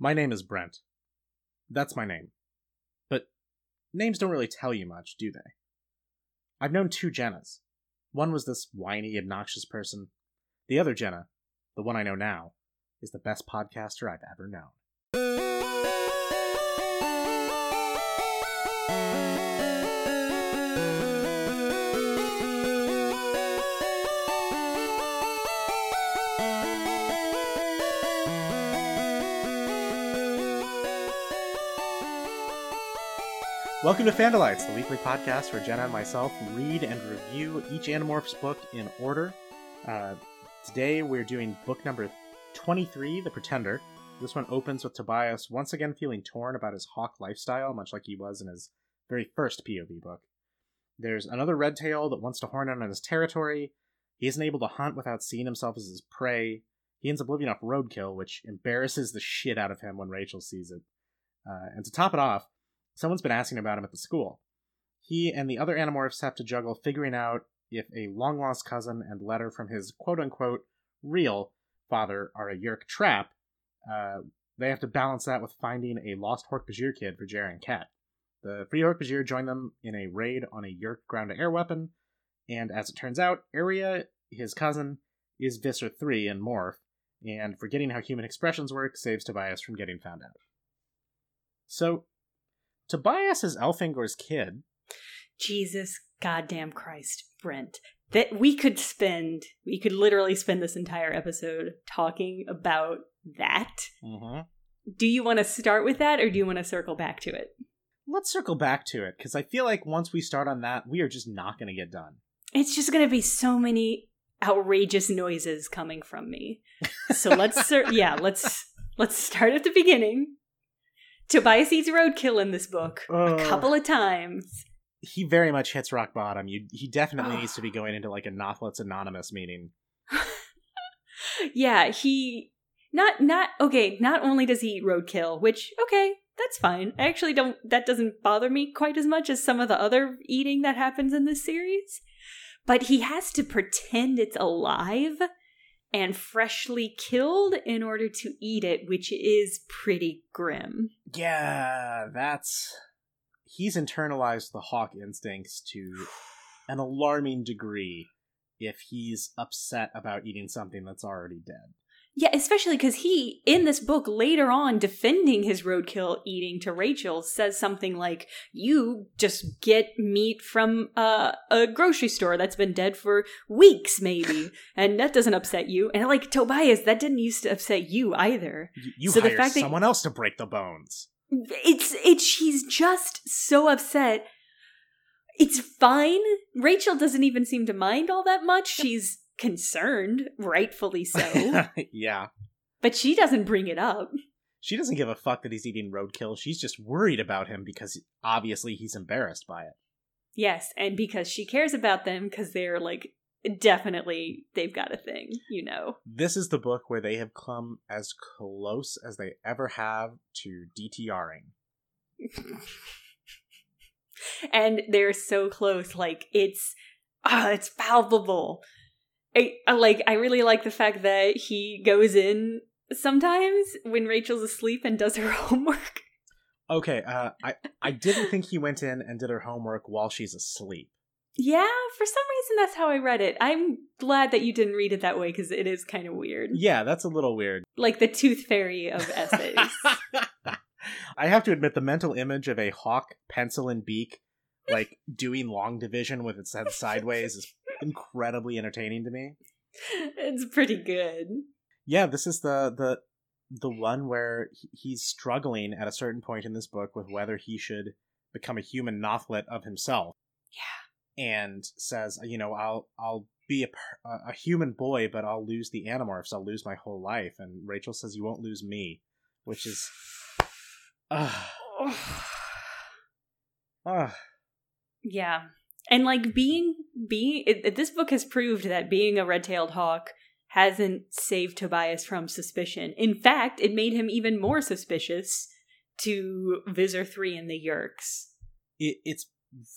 My name is Brent. That's my name. But names don't really tell you much, do they? I've known two Jennas. One was this whiny, obnoxious person. The other Jenna, the one I know now, is the best podcaster I've ever known. Welcome to Fandalites, the weekly podcast where Jenna and myself read and review each Animorphs book in order. Uh, today we're doing book number 23, The Pretender. This one opens with Tobias once again feeling torn about his hawk lifestyle, much like he was in his very first POV book. There's another red tail that wants to horn in on his territory. He isn't able to hunt without seeing himself as his prey. He ends up living off roadkill, which embarrasses the shit out of him when Rachel sees it. Uh, and to top it off, someone's been asking about him at the school. He and the other Animorphs have to juggle figuring out if a long lost cousin and letter from his quote unquote real father are a Yeerk trap. Uh, they have to balance that with finding a lost Hork-Bajir kid for Jerry and Kat. The Free Hork-Bajir join them in a raid on a Yeerk ground to air weapon, and as it turns out, Aria, his cousin, is Visser 3 in Morph, and forgetting how human expressions work saves Tobias from getting found out. So, Tobias is Elfangor's kid. Jesus goddamn Christ, Brent. That we could spend, we could literally spend this entire episode talking about that. Mm-hmm. Do you want to start with that or do you want to circle back to it? Let's circle back to it, because I feel like once we start on that, we are just not going to get done. It's just going to be so many outrageous noises coming from me. So let's, cer- yeah, let's let's start at the beginning. Tobias eats roadkill in this book a couple of times. He very much hits rock bottom. You, he definitely needs to be going into like a Nothlits Anonymous meeting. yeah, he not not okay, not only does he eat roadkill, which okay, that's fine. I actually don't that doesn't bother me quite as much as some of the other eating that happens in this series. But he has to pretend it's alive and freshly killed in order to eat it, which is pretty grim. Yeah, that's. He's internalized the hawk instincts to an alarming degree if he's upset about eating something that's already dead. Yeah, especially because he, in this book, later on, defending his roadkill eating to Rachel, says something like, You just get meat from uh, a grocery store that's been dead for weeks, maybe, and that doesn't upset you. And like, Tobias, that didn't used to upset you either. You, you So the fact that- someone else to break the bones. It's, it's, she's just so upset. It's fine. Rachel doesn't even seem to mind all that much. She's concerned, rightfully so, yeah. but she doesn't bring it up. She doesn't give a fuck that he's eating roadkill. She's just worried about him because obviously he's embarrassed by it. Yes, and because she cares about them because they're like definitely they've got a thing, you know. This is the book where they have come as close as they ever have to DTRing. And they're so close, like it's ah, it's palpable. I, I like I really like the fact that he goes in sometimes when Rachel's asleep and does her homework. Okay, uh, I I didn't think he went in and did her homework while she's asleep. Yeah, for some reason that's how I read it. I'm glad that you didn't read it that way because it is kind of weird. Yeah, that's a little weird. Like the tooth fairy of essays. I have to admit, the mental image of a hawk, pencil and beak, like doing long division with its head sideways, is incredibly entertaining to me. it's pretty good. Yeah, this is the the the one where he's struggling at a certain point in this book with whether he should become a human Nothlit of himself. Yeah, and says, you know, I'll I'll be a a human boy, but I'll lose the Animorphs. I'll lose my whole life. And Rachel says, you won't lose me, which is. Ah, ah. Yeah. And like being being it, this book has proved that being a red-tailed hawk hasn't saved Tobias from suspicion. In fact, it made him even more suspicious to Visser 3 and the Yeerks. it, it's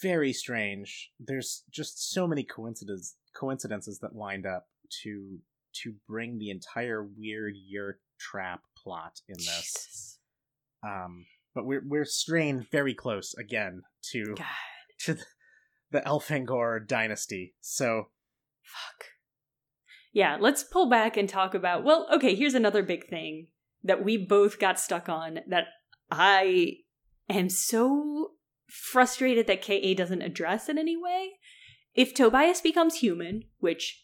very strange. There's just so many coincidences coincidences that lined up to to bring the entire weird year trap plot in this. Jesus. Um, but we're we're strained very close again to God. to the, the Elfangor dynasty. So Fuck. Yeah, let's pull back and talk about. Well, okay, here's another big thing that we both got stuck on that I am so frustrated that KA doesn't address in any way. If Tobias becomes human, which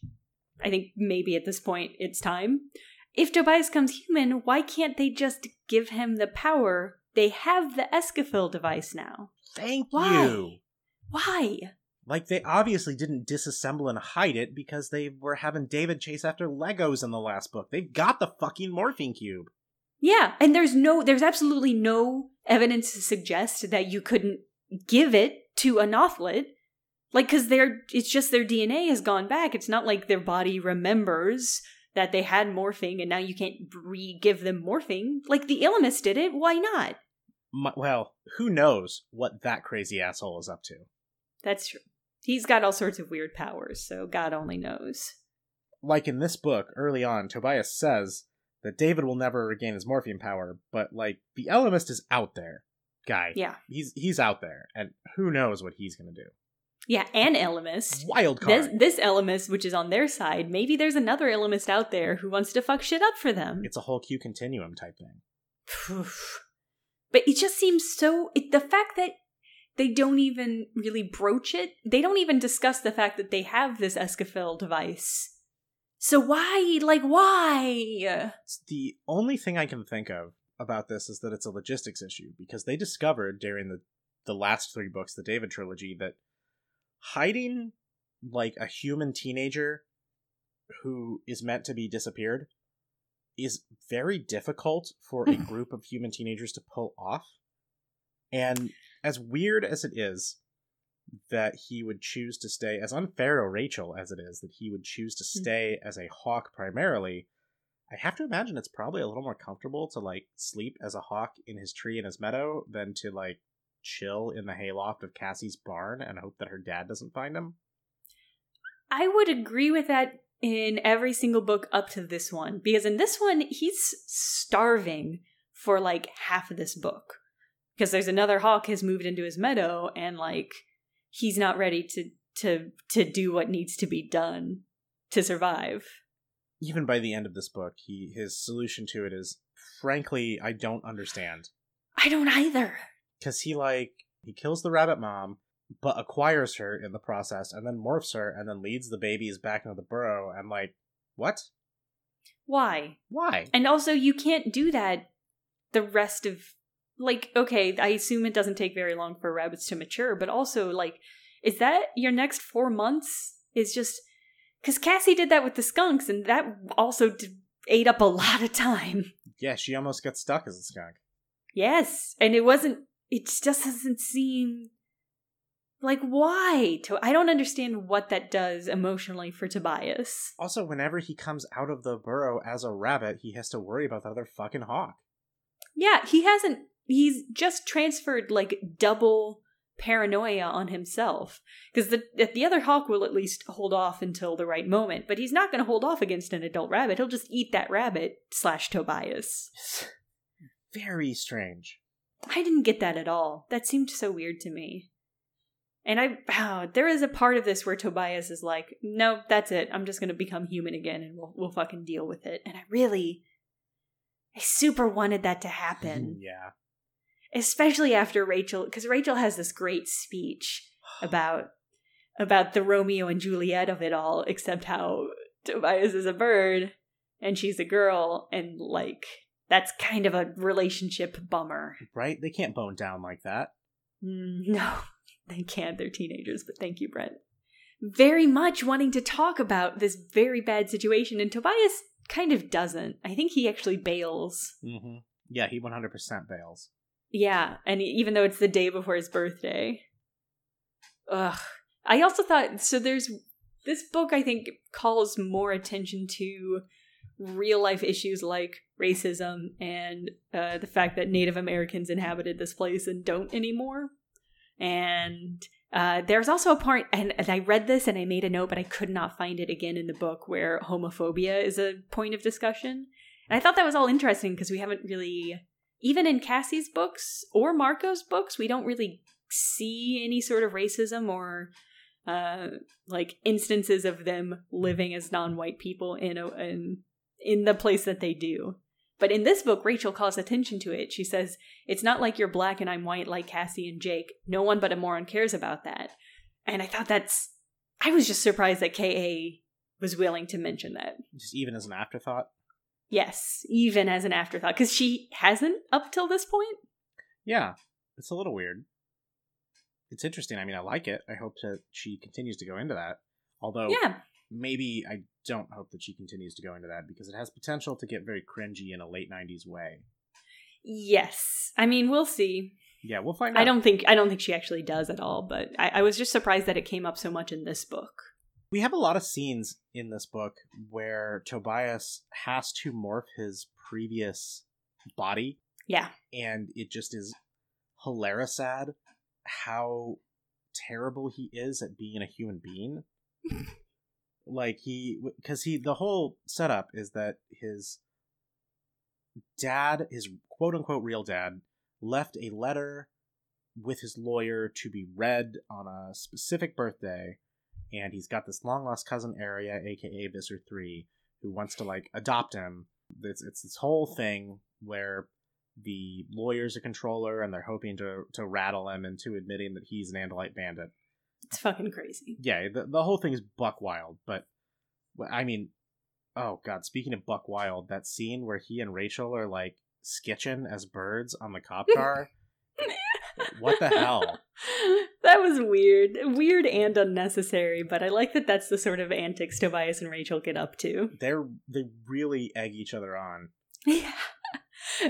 I think maybe at this point it's time, if Tobias becomes human, why can't they just give him the power? They have the Escafil device now. thank Why? you. Why? Like they obviously didn't disassemble and hide it because they were having David chase after Legos in the last book. They've got the fucking morphing cube. Yeah, and there's no there's absolutely no evidence to suggest that you couldn't give it to a Nothlit. Like cuz they're it's just their DNA has gone back. It's not like their body remembers that they had morphing and now you can't re-give them morphing. Like the Ellimist did it, why not? My, well, who knows what that crazy asshole is up to? That's true. He's got all sorts of weird powers, so God only knows. Like in this book, early on, Tobias says that David will never regain his morphing power, but like the Ellimist is out there, guy. Yeah. He's he's out there, and who knows what he's gonna do? Yeah, and Ellimist. Wild card. This this Ellimist, which is on their side, maybe there's another Ellimist out there who wants to fuck shit up for them. It's a whole Q continuum type thing. but it just seems so it, the fact that they don't even really broach it. They don't even discuss the fact that they have this escafil device. So why like why? The only thing I can think of about this is that it's a logistics issue because they discovered during the the last three books, the David trilogy, that hiding like a human teenager who is meant to be disappeared is very difficult for a group of human teenagers to pull off. And as weird as it is that he would choose to stay, as unfair to Rachel as it is that he would choose to hmm. stay as a hawk primarily, I have to imagine it's probably a little more comfortable to like sleep as a hawk in his tree in his meadow than to like chill in the hayloft of Cassie's barn and hope that her dad doesn't find him. i would agree with that in every single book up to this one because in this one he's starving for like half of this book because there's another hawk has moved into his meadow and like he's not ready to to to do what needs to be done to survive Even by the end of this book, he his solution to it is frankly I don't understand. i don't either Cause he like he kills the rabbit mom, but acquires her in the process and then morphs her and then leads the babies back into the burrow and like what? why Why? and also you can't do that the rest of like okay i assume it doesn't take very long for rabbits to mature but also like is that your next four months is just because cassie did that with the skunks and that also d- ate up a lot of time Yeah, she almost got stuck as a skunk. yes and it wasn't it just doesn't seem like why to i don't understand what that does emotionally for tobias Also, whenever he comes out of the burrow as a rabbit, he has to worry about the other fucking hawk. Yeah, he hasn't. He's just transferred like double paranoia on himself because the the other hawk will at least hold off until the right moment, but he's not going to hold off against an adult rabbit. He'll just eat that rabbit slash Tobias. Very strange. I didn't get that at all. That seemed so weird to me. And I, oh, there is a part of this where Tobias is like, "No, that's it. I'm just going to become human again, and we'll we'll fucking deal with it." And I really, I super wanted that to happen. yeah. Especially after Rachel because Rachel has this great speech about about the Romeo and Juliet of it all except how Tobias is a bird and she's a girl and like that's kind of a relationship bummer. Right? They can't bone down like that. Mm, no, they can't. They're teenagers, but thank you, Brent. Very much wanting to talk about this very bad situation, and Tobias kind of doesn't. I think he actually bails. Mm-hmm. Yeah, he 100% bails. Yeah, and even though it's the day before his birthday. Ugh. I also thought so there's this book I think calls more attention to real life issues like racism and uh, the fact that Native Americans inhabited this place and don't anymore. And uh, there's also a part, and, and I read this and I made a note, but I could not find it again in the book where homophobia is a point of discussion. And I thought that was all interesting because we haven't really even in Cassie's books or Marco's books, we don't really see any sort of racism or uh, like instances of them living as non-white people in a, in in the place that they do. But in this book, Rachel calls attention to it. She says, "It's not like you're black and I'm white like Cassie and Jake. No one but a moron cares about that." And I thought that's I was just surprised that KA was willing to mention that. Just even as an afterthought. Yes, even as an afterthought because she hasn't up till this point. Yeah, it's a little weird. It's interesting. I mean, I like it. I hope that she continues to go into that. Although, Yeah, maybe I don't hope that she continues to go into that because it has potential to get very cringy in a late '90s way. yes. I mean, we'll see. Yeah, we'll find out. I don't think I don't think she actually does at all. But I, I was just surprised that it came up so much in this book. We have a lot of scenes in this book where Tobias has to morph his previous body, Yeah, and it just is hilarious sad how terrible he is at being a human being. like he, because he, the whole setup is that his dad, his quote unquote real dad, left a letter with his lawyer to be read on a specific birthday and he's got this long lost cousin Aria, aka Visser Three, who wants to like adopt him. It's it's this whole thing where the lawyer's a controller and they're hoping to to rattle him into admitting that he's an Andalite bandit. it's fucking crazy. Yeah, the the whole thing is buck wild, but I mean, oh god, speaking of buck wild, that scene where he and Rachel are like sketching as birds on the cop car. what the hell? that was weird, weird and unnecessary. But I like that that's the sort of antics Tobias and Rachel get up to. They're they really egg each other on. Yeah.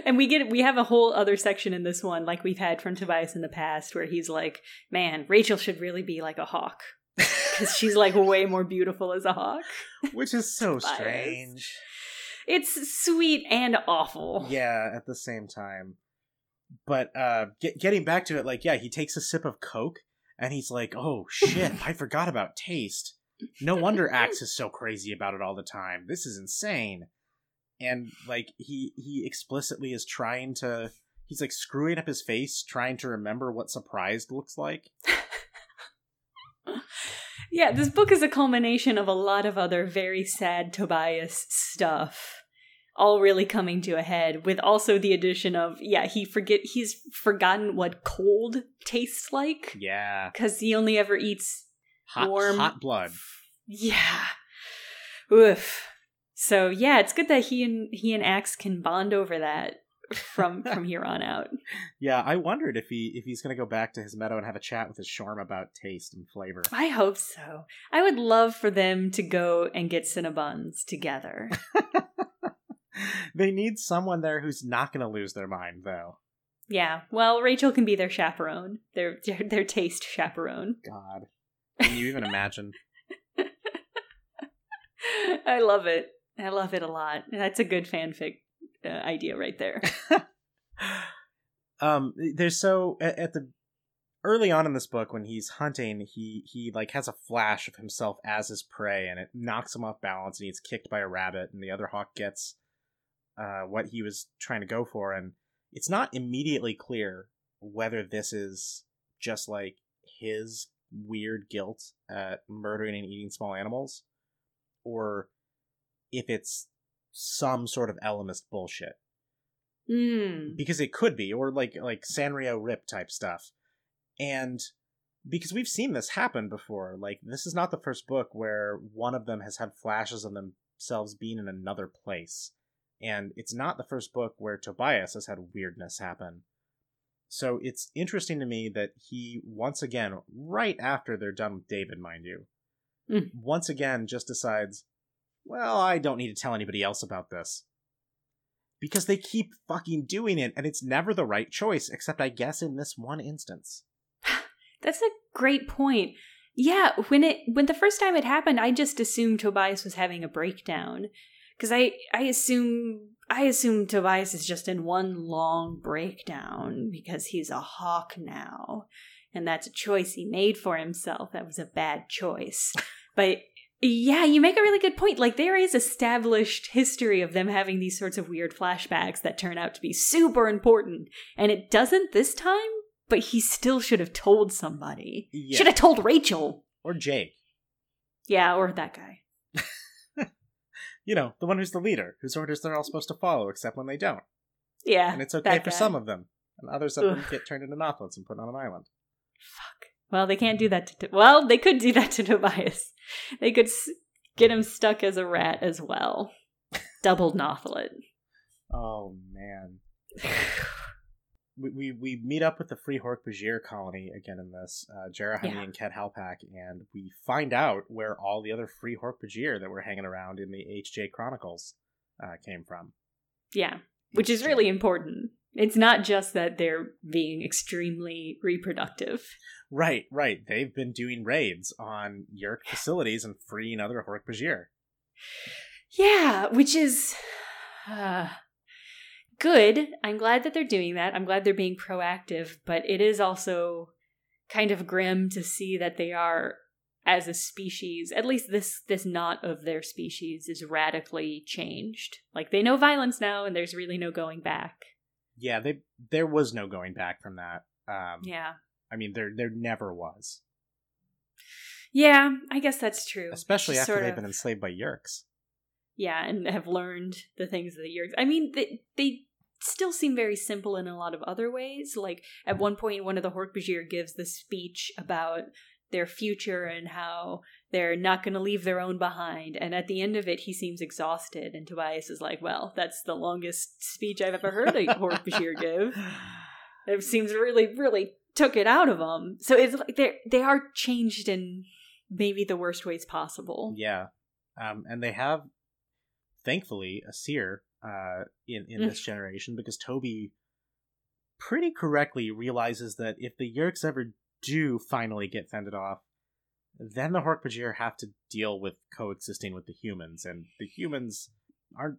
And we get we have a whole other section in this one, like we've had from Tobias in the past, where he's like, "Man, Rachel should really be like a hawk because she's like way more beautiful as a hawk." Which is so strange. It's sweet and awful. Yeah, at the same time. But uh get, getting back to it, like, yeah, he takes a sip of Coke and he's like, oh shit, I forgot about taste. No wonder Ax is so crazy about it all the time. This is insane. And like he he explicitly is trying to he's like screwing up his face trying to remember what surprised looks like. Yeah, this book is a culmination of a lot of other very sad Tobias stuff, all really coming to a head. With also the addition of yeah, he forget he's forgotten what cold tastes like Yeah. because he only ever eats Hot Warm- hot blood. yeah. Oof. So yeah, it's good that he and he and Ax can bond over that from from here on out. Yeah, I wondered if he if he's gonna go back to his meadow and have a chat with his Shorm about taste and flavor. I hope so. I would love for them to go and get Cinnabons together. they need someone there who's not going to lose their mind, though. Yeah, well, Rachel can be their chaperone, their their, their taste chaperone. God, can you even imagine? I love it. I love it a lot. That's a good fanfic uh, idea right there. um, there's so at, at the early on in this book when he's hunting, he he like has a flash of himself as his prey, and it knocks him off balance, and he's kicked by a rabbit, and the other hawk gets uh, what he was trying to go for, and it's not immediately clear whether this is just like his weird guilt at murdering and eating small animals, or if it's some sort of Ellimist bullshit. Mm. because it could be or like like sanrio rip type stuff. And because we've seen this happen before like this is not the first book where one of them has had flashes of themselves being in another place and it's not the first book where tobias has had weirdness happen so it's interesting to me that he once again right after they're done with david mind you Mm. once again just decides well i don't need to tell anybody else about this because they keep fucking doing it and it's never the right choice except i guess in this one instance That's a great point. Yeah, when it when the first time it happened, I just assumed Tobias was having a breakdown because I I assume I assume Tobias is just in one long breakdown because he's a hawk now, and that's a choice he made for himself. That was a bad choice, but Yeah, you make a really good point. Like, there is established history of them having these sorts of weird flashbacks that turn out to be super important. And it doesn't this time, but he still should have told somebody. Yeah. Should have told Rachel. Or Jake. Yeah, or that guy. You know, the one who's the leader, whose orders they're all supposed to follow, except when they don't. Yeah. And it's okay for guy. some of them. And others of them get turned into Nothlits and put on an island. Fuck. Well, they can't do that to. To- well, they could do that to Tobias. They could s- get him stuck as a rat as well. Double Nothlit. Oh, man. we, we we meet up with the Free Hork Bajir colony again in this, uh, Jara Hamee Yeah. and Ket Halpak, and we find out where all the other Free Hork Bajir that were hanging around in the HJ Chronicles uh, came from. Yeah, which is really important. It's not just that they're being extremely reproductive. Right, right. They've been doing raids on Yeerk facilities and freeing other Hork Bajir. Yeah, which is uh, good. I'm glad that they're doing that. I'm glad they're being proactive, but it is also kind of grim to see that they are as a species, at least this this knot of their species is radically changed. Like they know violence now and there's really no going back. Yeah, they there was no going back from that. Um, Yeah. I mean, there there never was, Yeah, I guess that's true. especially Just after they've of- been enslaved by Yeerks. yeah, and have learned the things that you're. I mean, they they still seem very simple in a lot of other ways. Like at one point, one of the Hork-Bajir gives the speech about their future and how they're not going to leave their own behind. And at the end of it, he seems exhausted, and Tobias is like, "Well, that's the longest speech I've ever heard a Hork-Bajir give." It seems really, really took it out of them. So it's like they they are changed in maybe the worst ways possible. Yeah, um, and they have, thankfully, a seer uh, in in Mm. this generation because Toby pretty correctly realizes that if the Yeerks ever do finally get fended off, then the Hork-Bajir have to deal with coexisting with the humans, and the humans are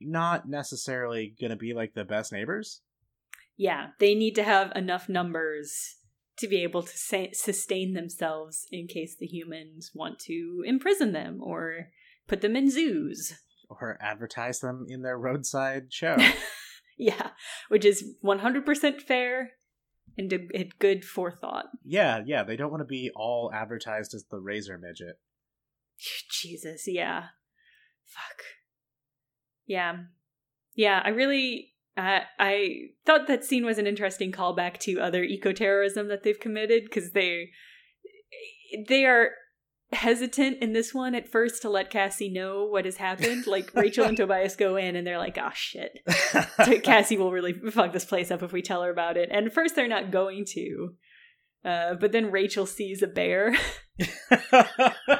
not necessarily going to be like the best neighbors. Yeah, they need to have enough numbers to be able to sa- sustain themselves in case the humans want to imprison them or put them in zoos. Or advertise them in their roadside show. yeah, which is 100% fair and a, good forethought. yeah, yeah, they don't want to be all advertised as the razor midget. Jesus, yeah. Fuck. Yeah. Yeah, I really uh, I thought that scene was an interesting callback to other eco-terrorism that they've committed because they they are hesitant in this one at first to let Cassie know what has happened. Like Rachel and Tobias go in and they're like, "Oh shit." Cassie will really fuck this place up if we tell her about it. And first they're not going to. Uh, but then Rachel sees a bear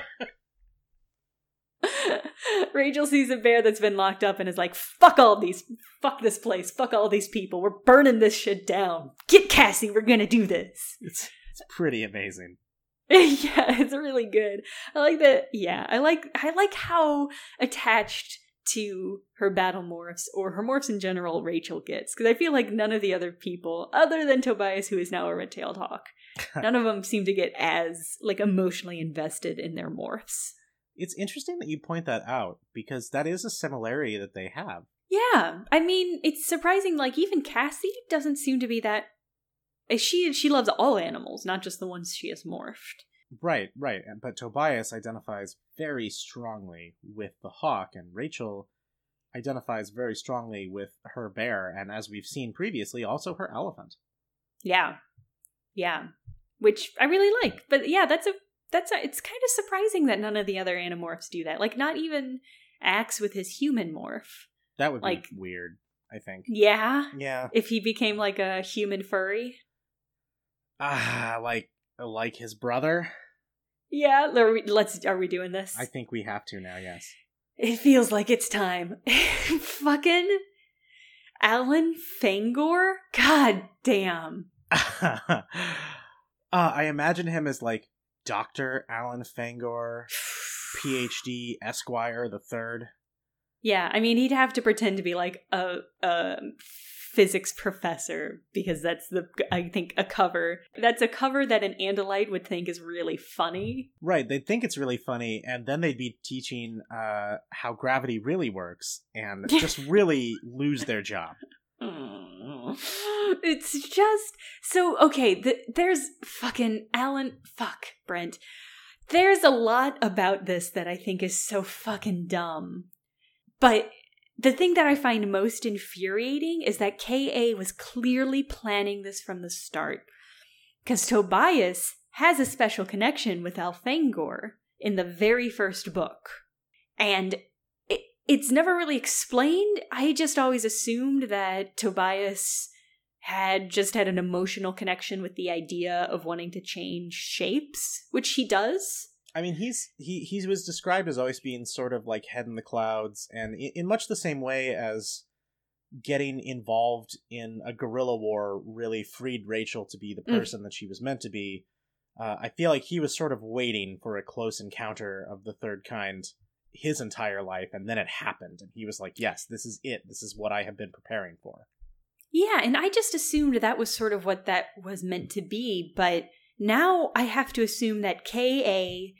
Rachel sees a bear that's been locked up and is like, fuck all these, fuck this place, fuck all these people. We're burning this shit down. Get Cassie, we're gonna do this. it's it's pretty amazing. yeah, it's really good. I like that. Yeah, I like, I like how attached to her battle morphs or her morphs in general Rachel gets because I feel like none of the other people, other than Tobias, who is now a red-tailed hawk, none of them seem to get as like emotionally invested in their morphs. It's interesting that you point that out because that is a similarity that they have. Yeah, I mean, it's surprising. Like even Cassie doesn't seem to be that. Eh, She she loves all animals, not just the ones she has morphed. Right, right. But Tobias identifies very strongly with the hawk, and Rachel identifies very strongly with her bear, and as we've seen previously, also her elephant. Yeah, yeah, which I really like. But yeah, that's a that's a, it's kind of surprising that none of the other animorphs do that. Like not even Ax with his human morph. That would be Like- weird, I think. Yeah, Yeah. if he became like a human furry. Ah, like like his brother. Yeah, are we, let's. Are we doing this? I think we have to now. Yes. It feels like it's time. Fucking Alan Fangor? God damn. uh, I imagine him as like Doctor Alan Fangor, PhD Esquire the Third. Yeah, I mean, he'd have to pretend to be like a, a physics professor because that's the I think a cover. That's a cover that an Andalite would think is really funny. Right, they'd think it's really funny, and then they'd be teaching uh, how gravity really works, and just really lose their job. It's just so okay. The, there's fucking Alan. Fuck Brent. There's a lot about this that I think is so fucking dumb. But the thing that I find most infuriating is that KA was clearly planning this from the start. Because Tobias has a special connection with Elfangor in the very first book. And it, it's never really explained. I just always assumed that Tobias had just had an emotional connection with the idea of wanting to change shapes, which he does. I mean, he's he he was described as always being sort of like head in the clouds, and in, in much the same way as getting involved in a guerrilla war really freed Rachel to be the person mm. that she was meant to be. Uh, I feel like he was sort of waiting for a close encounter of the third kind his entire life, and then it happened, and he was like, "Yes, this is it. This is what I have been preparing for." Yeah, and I just assumed that was sort of what that was meant to be, but now I have to assume that KA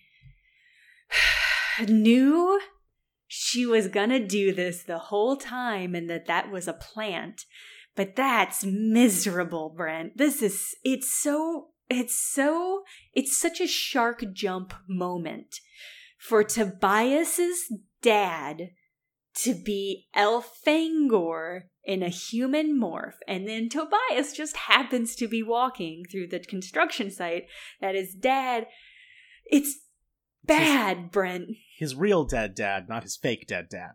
knew she was gonna do this the whole time and that that was a plant. But that's miserable, Brent. This is, it's so, it's so, it's such a shark jump moment for Tobias's dad to be Elfangor in a human morph, and then Tobias just happens to be walking through the construction site that his dad. It's bad, his, Brent. His real dead dad, not his fake dead dad.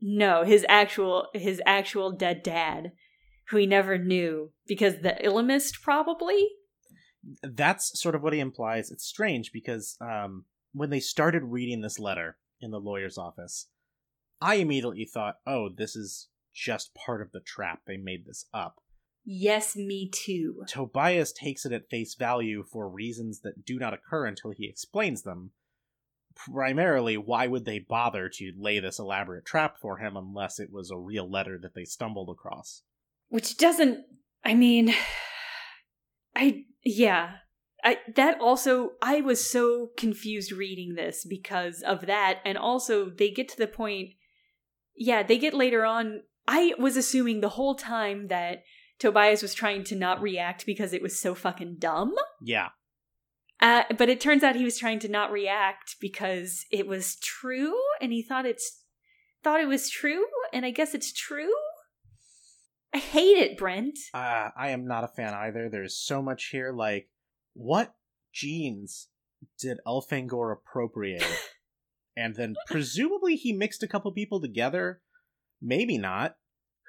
No, his actual his actual dead dad, who he never knew because the Ellimist probably. That's sort of what he implies. It's strange because um, when they started reading this letter in the lawyer's office, I immediately thought, "Oh, this is just part of the trap. They made this up. Yes, me too. Tobias takes it at face value for reasons that do not occur until he explains them. Primarily, why would they bother to lay this elaborate trap for him unless it was a real letter that they stumbled across? Which doesn't. I mean. I. Yeah. I, that also, I was so confused reading this because of that. And also, they get to the point. Yeah, they get later on I was assuming the whole time that Tobias was trying to not react because it was so fucking dumb. Yeah. Uh, but it turns out he was trying to not react because it was true, and he thought it's thought it was true, and I guess it's true. I hate it, Brent. Uh, I am not a fan either. There's so much here. Like, what genes did Elfangor appropriate? and then presumably he mixed a couple people together Maybe not.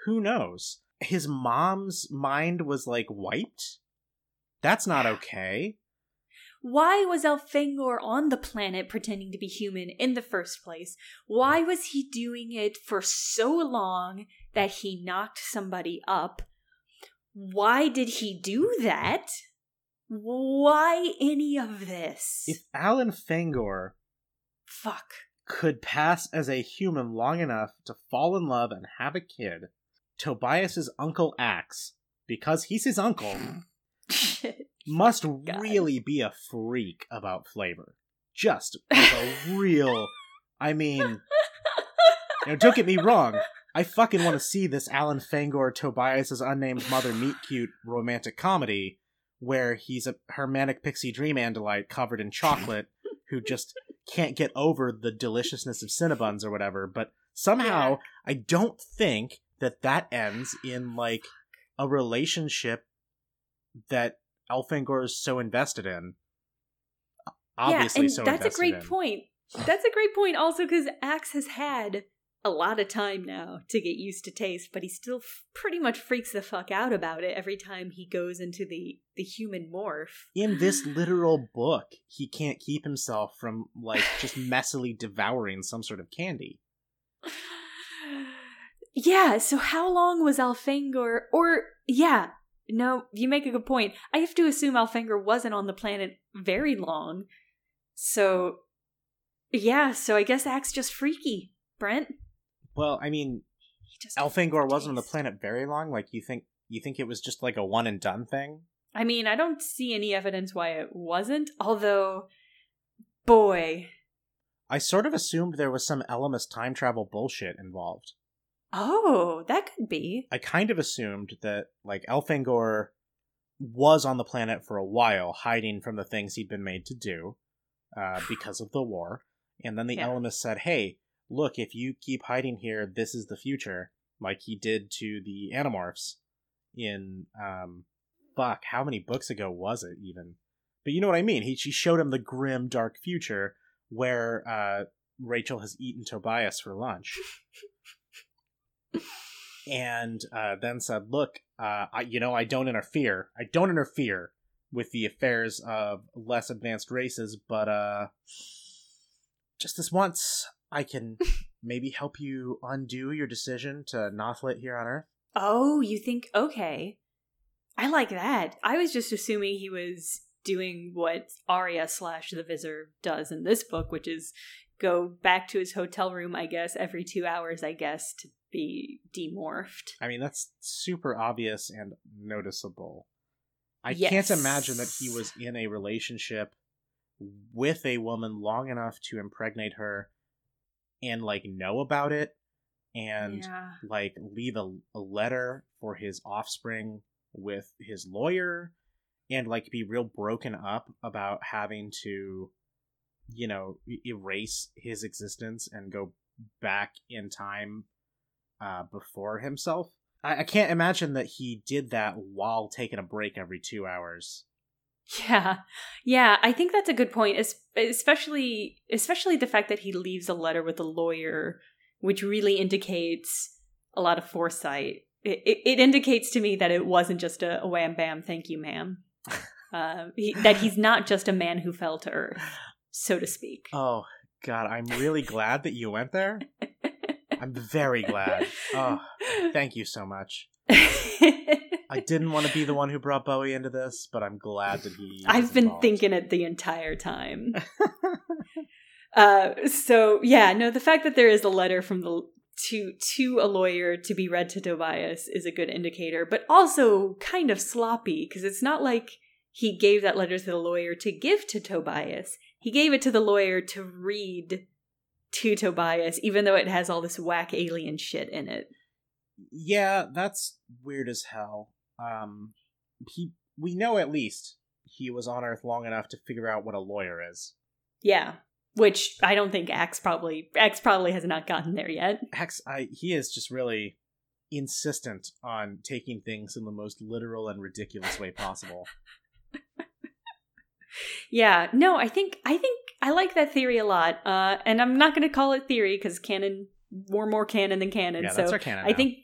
Who knows? His mom's mind was like wiped? That's not okay. Why was Elfangor on the planet pretending to be human in the first place? Why was he doing it for so long that he knocked somebody up? Why did he do that? Why any of this? If Alan Fangor Fuck could pass as a human long enough to fall in love and have a kid, Tobias's uncle acts because he's his uncle, must God. really be a freak about flavor. Just a real. I mean, you know, don't get me wrong. I fucking want to see this Alan Fangor Tobias's unnamed mother meet cute romantic comedy where he's a hermanic pixie dream andalite covered in chocolate who just can't get over the deliciousness of Cinnabons or whatever. But somehow, yeah. I don't think that that ends in like a relationship that Elfangor is so invested in. Obviously, yeah, and so that's a great in. point. That's a great point. Also, because Ax has had a lot of time now to get used to taste, but he still f- pretty much freaks the fuck out about it every time he goes into the the human morph. In this literal book, he can't keep himself from like just messily devouring some sort of candy. Yeah, so how long was Elfangor or yeah, no, you make a good point. I have to assume Elfangor wasn't on the planet very long. So yeah, so I guess Ax just freaky, Brent. Well, I mean, He Elfangor wasn't on the planet very long. Like you think you think it was just like a one and done thing? I mean, I don't see any evidence why it wasn't, although, boy. I sort of assumed there was some Ellimist time travel bullshit involved. Oh, that could be. I kind of assumed that like Elfangor was on the planet for a while, hiding from the things he'd been made to do uh, because of the war. And then the Yeah. Ellimist said, "Hey, look, if you keep hiding here, this is the future," like he did to the Animorphs in um, fuck, how many books ago was it even? But you know what I mean. He she showed him the grim, dark future where uh, Rachel has eaten Tobias for lunch and uh, then said, "Look, uh, I, you know, I don't interfere. I don't interfere with the affairs of less advanced races, but uh, just this once, I can maybe help you undo your decision to Nothlit here on Earth." Oh, you think, okay. I like that. I was just assuming he was doing what Aria slash the Visser does in this book, which is go back to his hotel room, I guess, every two hours, I guess, to be demorphed. I mean, that's super obvious and noticeable. I Yes. can't imagine that he was in a relationship with a woman long enough to impregnate her and like know about it and yeah. like leave a, a letter for his offspring with his lawyer and like be real broken up about having to you know erase his existence and go back in time uh before himself I, I can't imagine that he did that while taking a break every two hours Yeah. Yeah, I think that's a good point, especially especially the fact that he leaves a letter with a lawyer which really indicates a lot of foresight. It, it, it indicates to me that it wasn't just a, a wham bam thank you ma'am. Uh, he, that he's not just a man who fell to earth, so to speak. oh god i'm really glad that you went there i'm very glad oh thank you so much I didn't want to be the one who brought Bowie into this, but I'm glad that he. I've been involved. thinking it the entire time. uh, so yeah, no, the fact that there is a letter from the to to a lawyer to be read to Tobias is a good indicator, but also kind of sloppy because it's not like he gave that letter to the lawyer to give to Tobias. He gave it to the lawyer to read to Tobias, even though it has all this whack alien shit in it. yeah, that's weird as hell. Um, he we know at least he was on Earth long enough to figure out what a lawyer is. Yeah. Which I don't think Ax probably Ax probably has not gotten there yet. Hex, I he is just really insistent on taking things in the most literal and ridiculous way possible. Yeah, no, I think I think I like that theory a lot. Uh, and I'm not going to call it theory because canon, we're more canon than canon. yeah, so that's our canon. I now. think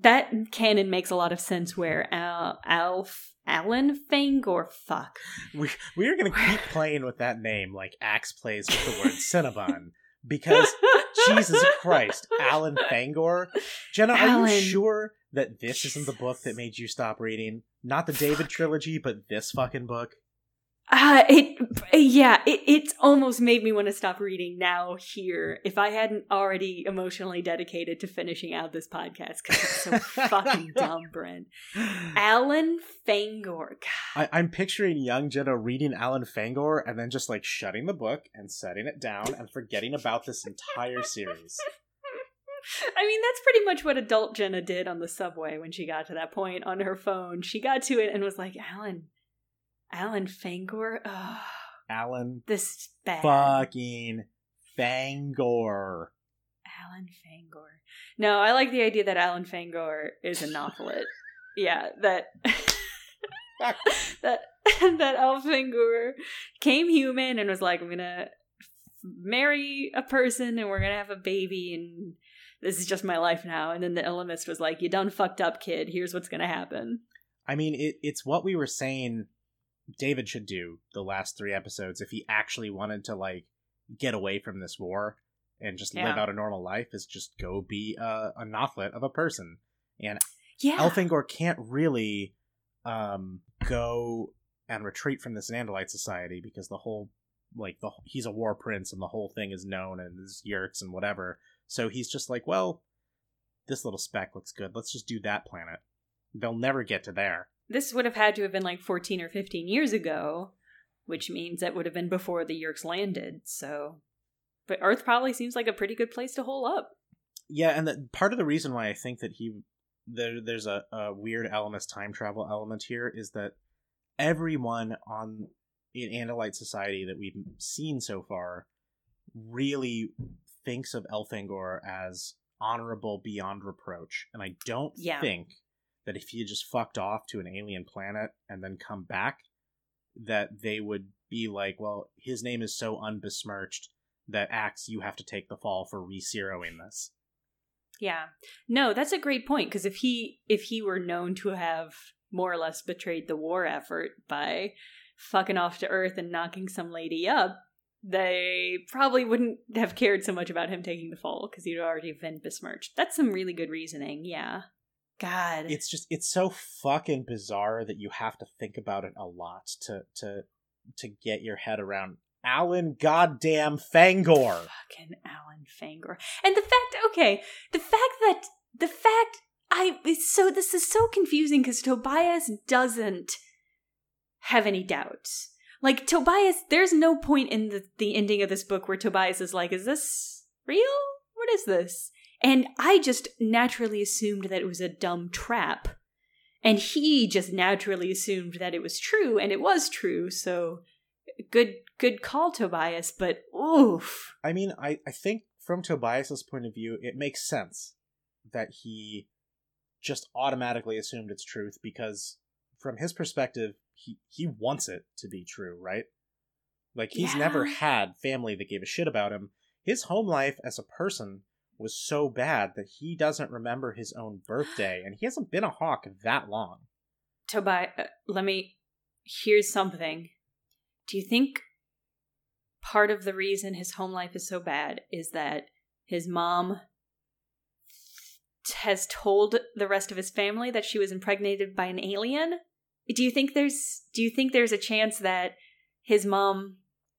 that canon makes a lot of sense. Where Al, Alf, Alan Fangor, fuck, we we are gonna keep playing with that name like Ax plays with the word Cinnabon because Jesus Christ, Alan Fangor. Jenna, are you sure that this isn't the book that made you stop reading? Not the David trilogy, but this fucking book. Uh, it, yeah, it, it's almost made me want to stop reading now here if I hadn't already emotionally dedicated to finishing out this podcast because it's so fucking dumb, Brent. Alan Fangor. God. I, I'm picturing young Jenna reading Alan Fangor and then just like shutting the book and setting it down and forgetting about this entire series. I mean, that's pretty much what adult Jenna did on the subway when she got to that point on her phone. She got to it and was like, Alan, Alan Fangor? Ugh, Alan this is bad. fucking Fangor. Alan Fangor. No, I like the idea that Alan Fangor is a Nothlit. yeah, that that that Al Fangor came human and was like, I'm gonna marry a person and we're gonna have a baby and this is just my life now. And then the Ellimist was like, You done fucked up, kid. Here's what's gonna happen. I mean, it, it's what we were saying David should do the last three episodes if he actually wanted to like get away from this war and just live out a normal life is just go be a, a Nothlit of a person. And Yeah. Elfangor can't really um, go and retreat from this Andalite society because the whole like the he's a war prince and the whole thing is known and his Yeerks and whatever. So he's just like, well, this little speck looks good. Let's just do that planet. They'll never get to there. This would have had to have been like 14 or 15 years ago, which means that would have been before the Yeerks landed. So, but Earth probably seems like a pretty good place to hole up. Yeah, and the, part of the reason why I think that he there there's a, a weird Ellimist time travel element here is that everyone on in Andalite society that we've seen so far really thinks of Elfangor as honorable beyond reproach, and I don't Yeah. think that if he had just fucked off to an alien planet and then come back, that they would be like, well, his name is so unbesmirched that Ax, you have to take the fall for re-zeroing this. Yeah. No, that's a great point because if he if he were known to have more or less betrayed the war effort by fucking off to Earth and knocking some lady up, they probably wouldn't have cared so much about him taking the fall because he'd already been besmirched. That's some really good reasoning. Yeah. God. It's just it's so fucking bizarre that you have to think about it a lot to to to get your head around Alan goddamn Fangor. fucking Alan Fangor. And the fact, okay, the fact that the fact I it's so this is so confusing because Tobias doesn't have any doubts. Like Tobias, there's no point in the the ending of this book where Tobias is like, "Is this real? What is this?" And I just naturally assumed that it was a dumb trap. And he just naturally assumed that it was true, and it was true. So, good, good call, Tobias. But oof, I mean, I, I think from Tobias's point of view, it makes sense that he just automatically assumed it's truth because from his perspective, he, he wants it to be true, right? Like he's never had family that gave a shit about him. His home life as a person was so bad that he doesn't remember his own birthday and he hasn't been a hawk that long. Tobias, uh, let me. Here's something. Do you think part of the reason his home life is so bad is that his mom has told the rest of his family that she was impregnated by an alien? Do you think there's do you think there's a chance that his mom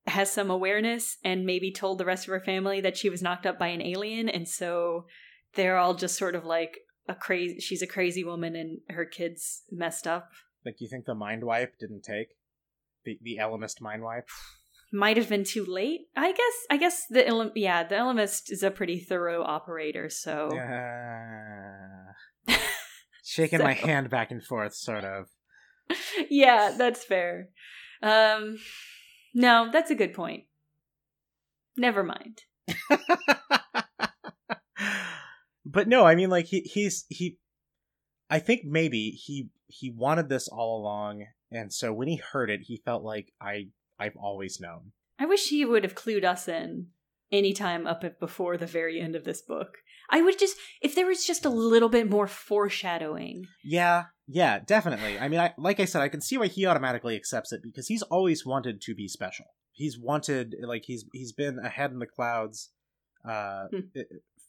has some awareness and maybe told the rest of her family that she was knocked up by an alien and so they're all just sort of like a crazy she's a crazy woman and her kids messed up Like you think the mind wipe didn't take? The the Ellimist mind wipe? might have been too late i guess i guess the yeah the Ellimist is a pretty thorough operator so Uh, shaking my hand back and forth, sort of. yeah that's fair um no that's a good point never mind but no, I mean, like he he's he. I think maybe he he wanted this all along, and so when he heard it, he felt like I I've always known. i wish he would have clued us in anytime up before the very end of this book i would just if there was just a little bit more foreshadowing Yeah, yeah, definitely. I mean, I like I said, I can see why he automatically accepts it because he's always wanted to be special. He's wanted like he's he's been ahead in the clouds, uh, Hmm.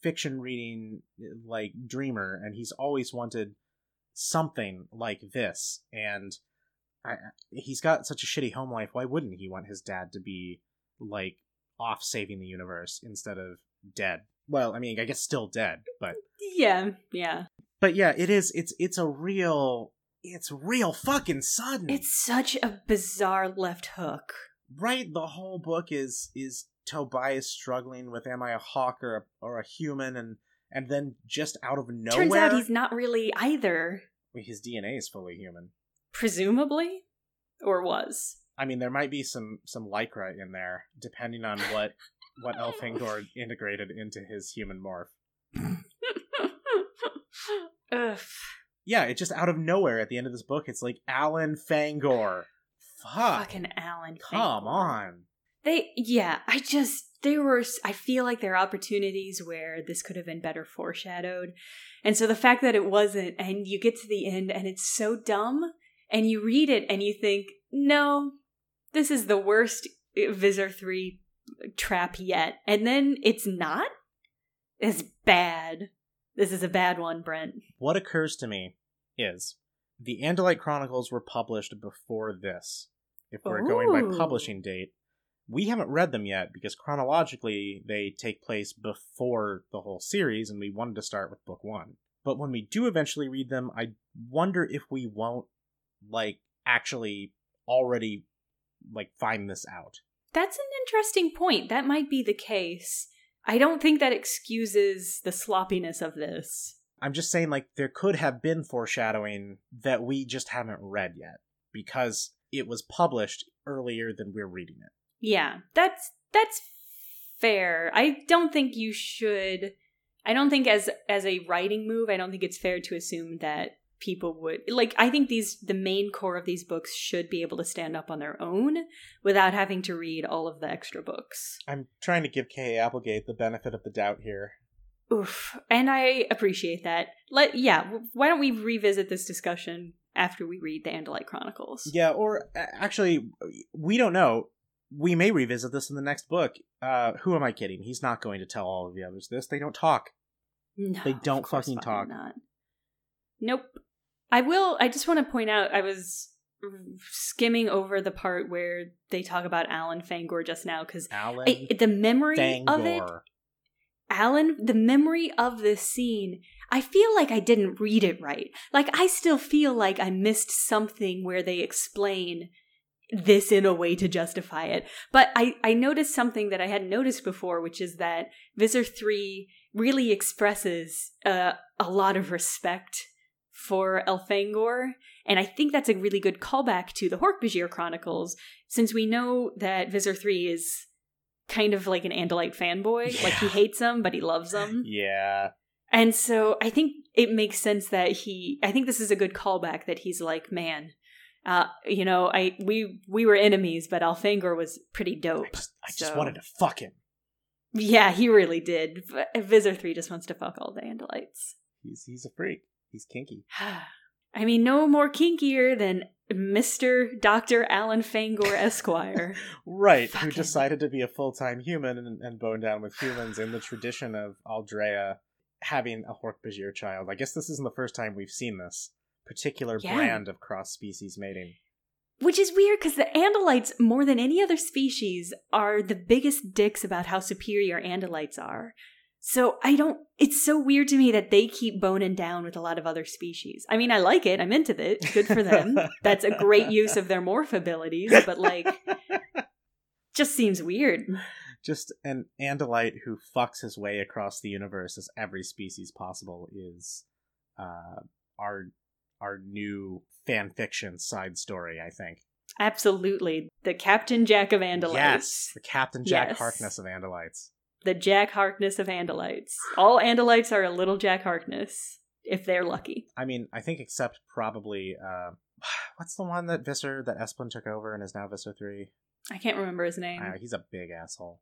fiction reading like dreamer, and he's always wanted something like this. And I, he's got such a shitty home life. Why wouldn't he want his dad to be like off saving the universe instead of dead? Well, I mean, I guess still dead, but yeah yeah but yeah, it is. It's it's a real. It's real fucking sudden. it's such a bizarre left hook right. The whole book is is Tobias struggling with am I a hawk or a, or a human, and and then just out of nowhere, turns out he's not really either his DNA is fully human. presumably or was I mean, there might be some some lycra in there, depending on what what Elfangor integrated into his human morph. Ugh. Yeah, it just out of nowhere at the end of this book, it's like Alan Fangor. Fuck. Fucking Alan. Come Fangor. on. They, yeah, I just, there were, I feel like there are opportunities where this could have been better foreshadowed. And so the fact that it wasn't, and you get to the end and it's so dumb, and you read it and you think, no, this is the worst Visser 3 trap yet. And then it's not? It's bad. This is a bad one, Brent. What occurs to me is the Andalite Chronicles were published before this. If we're going by publishing date, we haven't read them yet because chronologically they take place before the whole series, and we wanted to start with book one. But when we do eventually read them, I wonder if we won't like actually already like find this out. That's an interesting point. That might be the case. I don't think that excuses the sloppiness of this. I'm just saying, like, there could have been foreshadowing that we just haven't read yet because it was published earlier than we're reading it. Yeah, that's that's fair. I don't think you should. I don't think as as a writing move, I don't think it's fair to assume that people would like i think these the main core of these books should be able to stand up on their own without having to read all of the extra books. I'm trying to give K. applegate the benefit of the doubt here. Oof. And i appreciate that. Let yeah why don't we revisit this discussion after we read the andalite chronicles? Yeah or actually we don't know. We may revisit this in the next book. Uh who am i kidding? He's not going to tell all of the others this. They don't talk. No, they don't fucking talk. not. Nope. I will. I just want to point out. I was skimming over the part where they talk about Alan Fangor just now because the memory Fangor. of it. Alan, the memory of this scene, I feel like I didn't read it right. Like I still feel like I missed something where they explain this in a way to justify it. But I, I noticed something that I hadn't noticed before, which is that Visser 3 really expresses uh, a lot of respect for Elfangor. And I think that's a really good callback to the Hork-Bajir Chronicles, since we know that Visser 3 is kind of like an Andalite fanboy. Yeah. Like he hates them, but he loves them. yeah. And so I think it makes sense that he I think this is a good callback that he's like, man, uh, you know, I we we were enemies, but Elfangor was pretty dope. I just, I just wanted to fuck him. Yeah, he really did. Visser 3 just wants to fuck all the Andalites. He's he's a freak. He's kinky. I mean, no more kinkier than Mr. Dr. Alan Fangor Esquire. right, Fucking. who decided to be a full time human and, and bone down with humans in the tradition of Aldrea having a Hork-Bajir child. I guess this isn't the first time we've seen this particular yeah. brand of cross species mating. Which is weird because the Andalites, more than any other species, are the biggest dicks about how superior Andalites are. So I don't, it's so weird to me that they keep boning down with a lot of other species. I mean, I like it. I'm into it. Good for them. That's a great use of their morph abilities, but like, just seems weird. Just an Andalite who fucks his way across the universe as every species possible is uh, our our new fan fiction side story, I think. Absolutely. The Captain Jack of Andalites. Yes, the Captain Jack yes. Harkness of Andalites the Jack Harkness of Andalites. All Andalites are a little Jack Harkness if they're lucky. I mean, I think except probably uh, what's the one that Visser that Esplin took over and is now Visser three. I can't remember his name. Uh, he's a big asshole.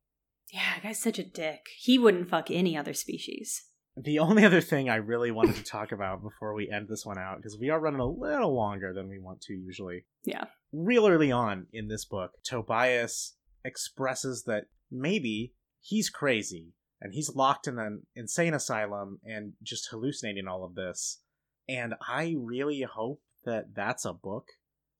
Yeah, guy's such a dick. He wouldn't fuck any other species. The only other thing I really wanted to talk about before we end this one out, because we are running a little longer than we want to usually. Yeah. Real early on in this book, Tobias expresses that maybe he's crazy and he's locked in an insane asylum and just hallucinating all of this. And I really hope that that's a book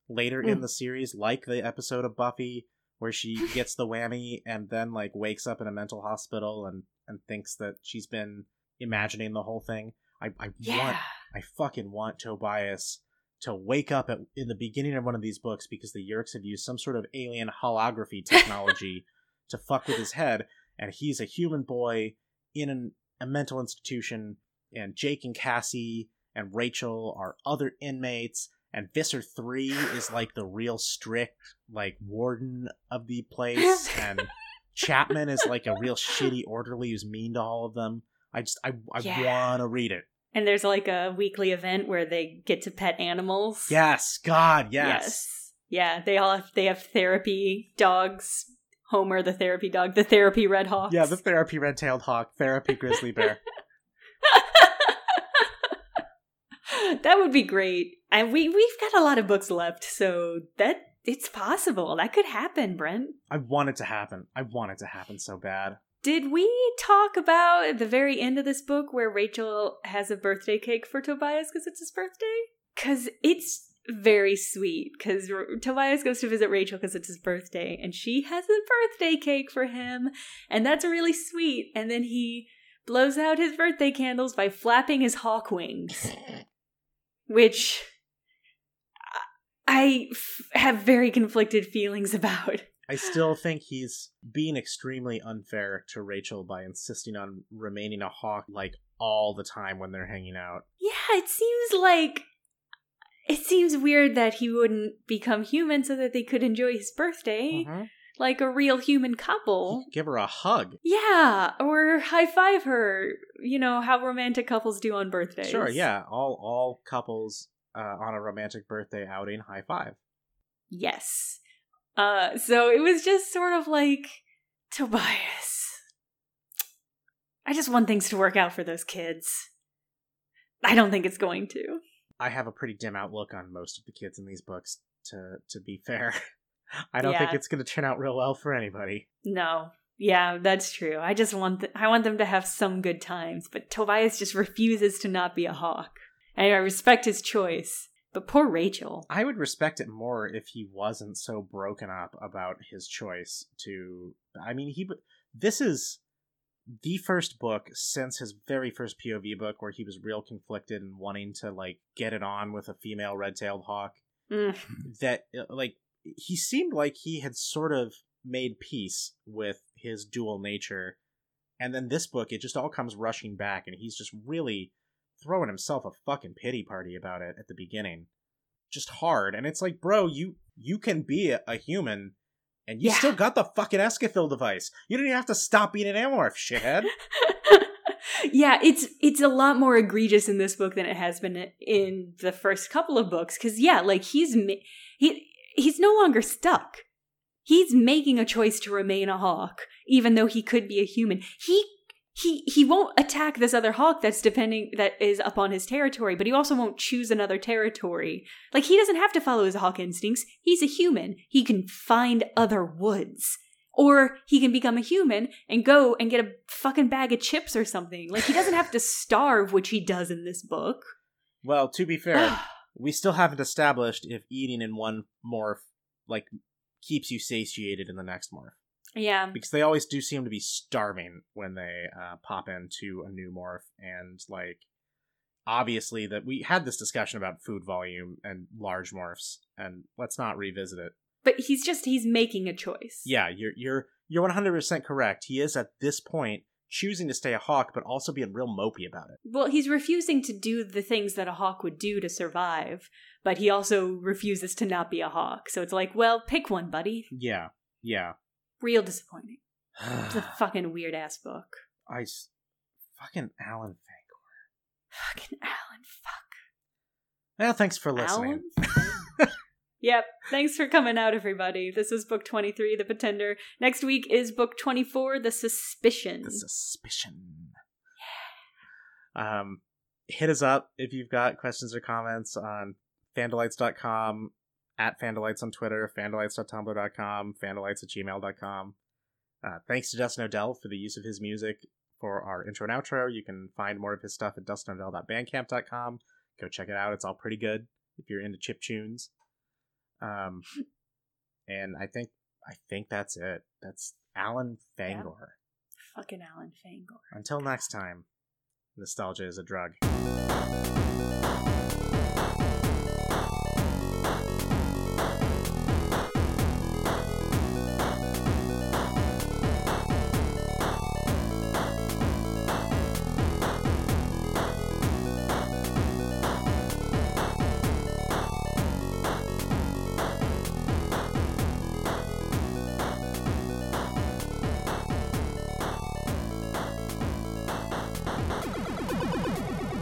later mm. in hmm. the series, like the episode of Buffy where she gets the whammy and then like wakes up in a mental hospital and and thinks that she's been imagining the whole thing. I I yeah. want I fucking want Tobias to wake up at, in the beginning of one of these books because the Yeerks have used some sort of alien holography technology to fuck with his head and he's a human boy in an, a mental institution, and Jake and Cassie and Rachel are other inmates, and Visser 3 is like the real strict, like, warden of the place, and Chapman is like a real shitty orderly who's mean to all of them. I just, I, I yeah. want to read it. And there's like a weekly event where they get to pet animals. Yes, God, yes. yes. Yeah, they all have they have therapy dogs Homer, the therapy dog, the therapy red hawk. Yeah, the therapy red tailed hawk, therapy grizzly bear. that would be great. And we we've got a lot of books left, so that it's possible. That could happen, Brent. I want it to happen. I want it to happen so bad. Did we talk about at the very end of this book where Rachel has a birthday cake for Tobias because it's his birthday? Because it's very sweet because Tobias goes to visit Rachel because it's his birthday and she has a birthday cake for him. And that's really sweet. And then he blows out his birthday candles by flapping his hawk wings, which I f- have very conflicted feelings about. I still think he's being extremely unfair to Rachel by insisting on remaining a hawk like all the time when they're hanging out. Yeah, it seems like it seems weird that he wouldn't become human so that they could enjoy his birthday Mm-hmm. like a real human couple. Give her a hug. Yeah, or high five her. You know how romantic couples do on birthdays. Sure, yeah. All all couples uh, on a romantic birthday outing high five. Yes. Uh, so it was just sort of like Tobias. I just want things to work out for those kids. I don't think it's going to. I have a pretty dim outlook on most of the kids in these books. To to be fair, I don't think it's going to turn out real well for anybody. No. Yeah, that's true. I just want th- I want them to have some good times, but Tobias just refuses to not be a hawk. And I respect his choice. But poor Rachel. I would respect it more if he wasn't so broken up about his choice to. I mean, he. This is the first book since his very first POV book where he was real conflicted and wanting to like get it on with a female red-tailed hawk. Mm. That uh, like he seemed like he had sort of made peace with his dual nature, and then this book it just all comes rushing back, and he's just really throwing himself a fucking pity party about it at the beginning just hard and it's like bro you you can be a, a human and you Yeah. still got the fucking Escafil device you don't even have to stop being an amorph shithead yeah, it's it's a lot more egregious in this book than it has been in the first couple of books cuz yeah, like he's he he's no longer stuck. He's making a choice to remain a hawk even though he could be a human. He he he won't attack this other hawk that's depending that is up on his territory, but he also won't choose another territory. Like he doesn't have to follow his hawk instincts. He's a human. He can find other woods. Or he can become a human and go and get a fucking bag of chips or something. Like he doesn't have to starve, which he does in this book. well to be fair we still haven't established if eating in one morph like keeps you satiated in the next morph yeah. because they always do seem to be starving when they uh, pop into a new morph and like obviously that we had this discussion about food volume and large morphs and let's not revisit it But he's just he's making a choice. yeah you're you're you're 100% correct he is at this point choosing to stay a hawk but also being real mopey about it Well, he's refusing to do the things that a hawk would do to survive, but he also refuses to not be a hawk. So it's like, well, pick one, buddy. yeah yeah Real disappointing. It's a fucking weird ass book. i s- fucking alan fangor Fucking Alan. Fuck. well thanks for listening yep. Thanks for coming out, everybody. This is book 23, The Pretender. Next week is book 24, The Suspicion. the suspicion. Um, hit us up if you've got questions or comments on fandalites.com, at fandalites on Twitter, fandalites.tumblr.com, fandalites at gmail.com. Uh, thanks to Dustin Odell for the use of his music for our intro and outro. You can find more of his stuff at dustinodell.bandcamp.com. Go check it out. It's all pretty good if you're into chip tunes. Um, and I think I think that's it. That's Alan Yeah. Fangor. Fucking Alan Fangor. Until next time, nostalgia is a drug.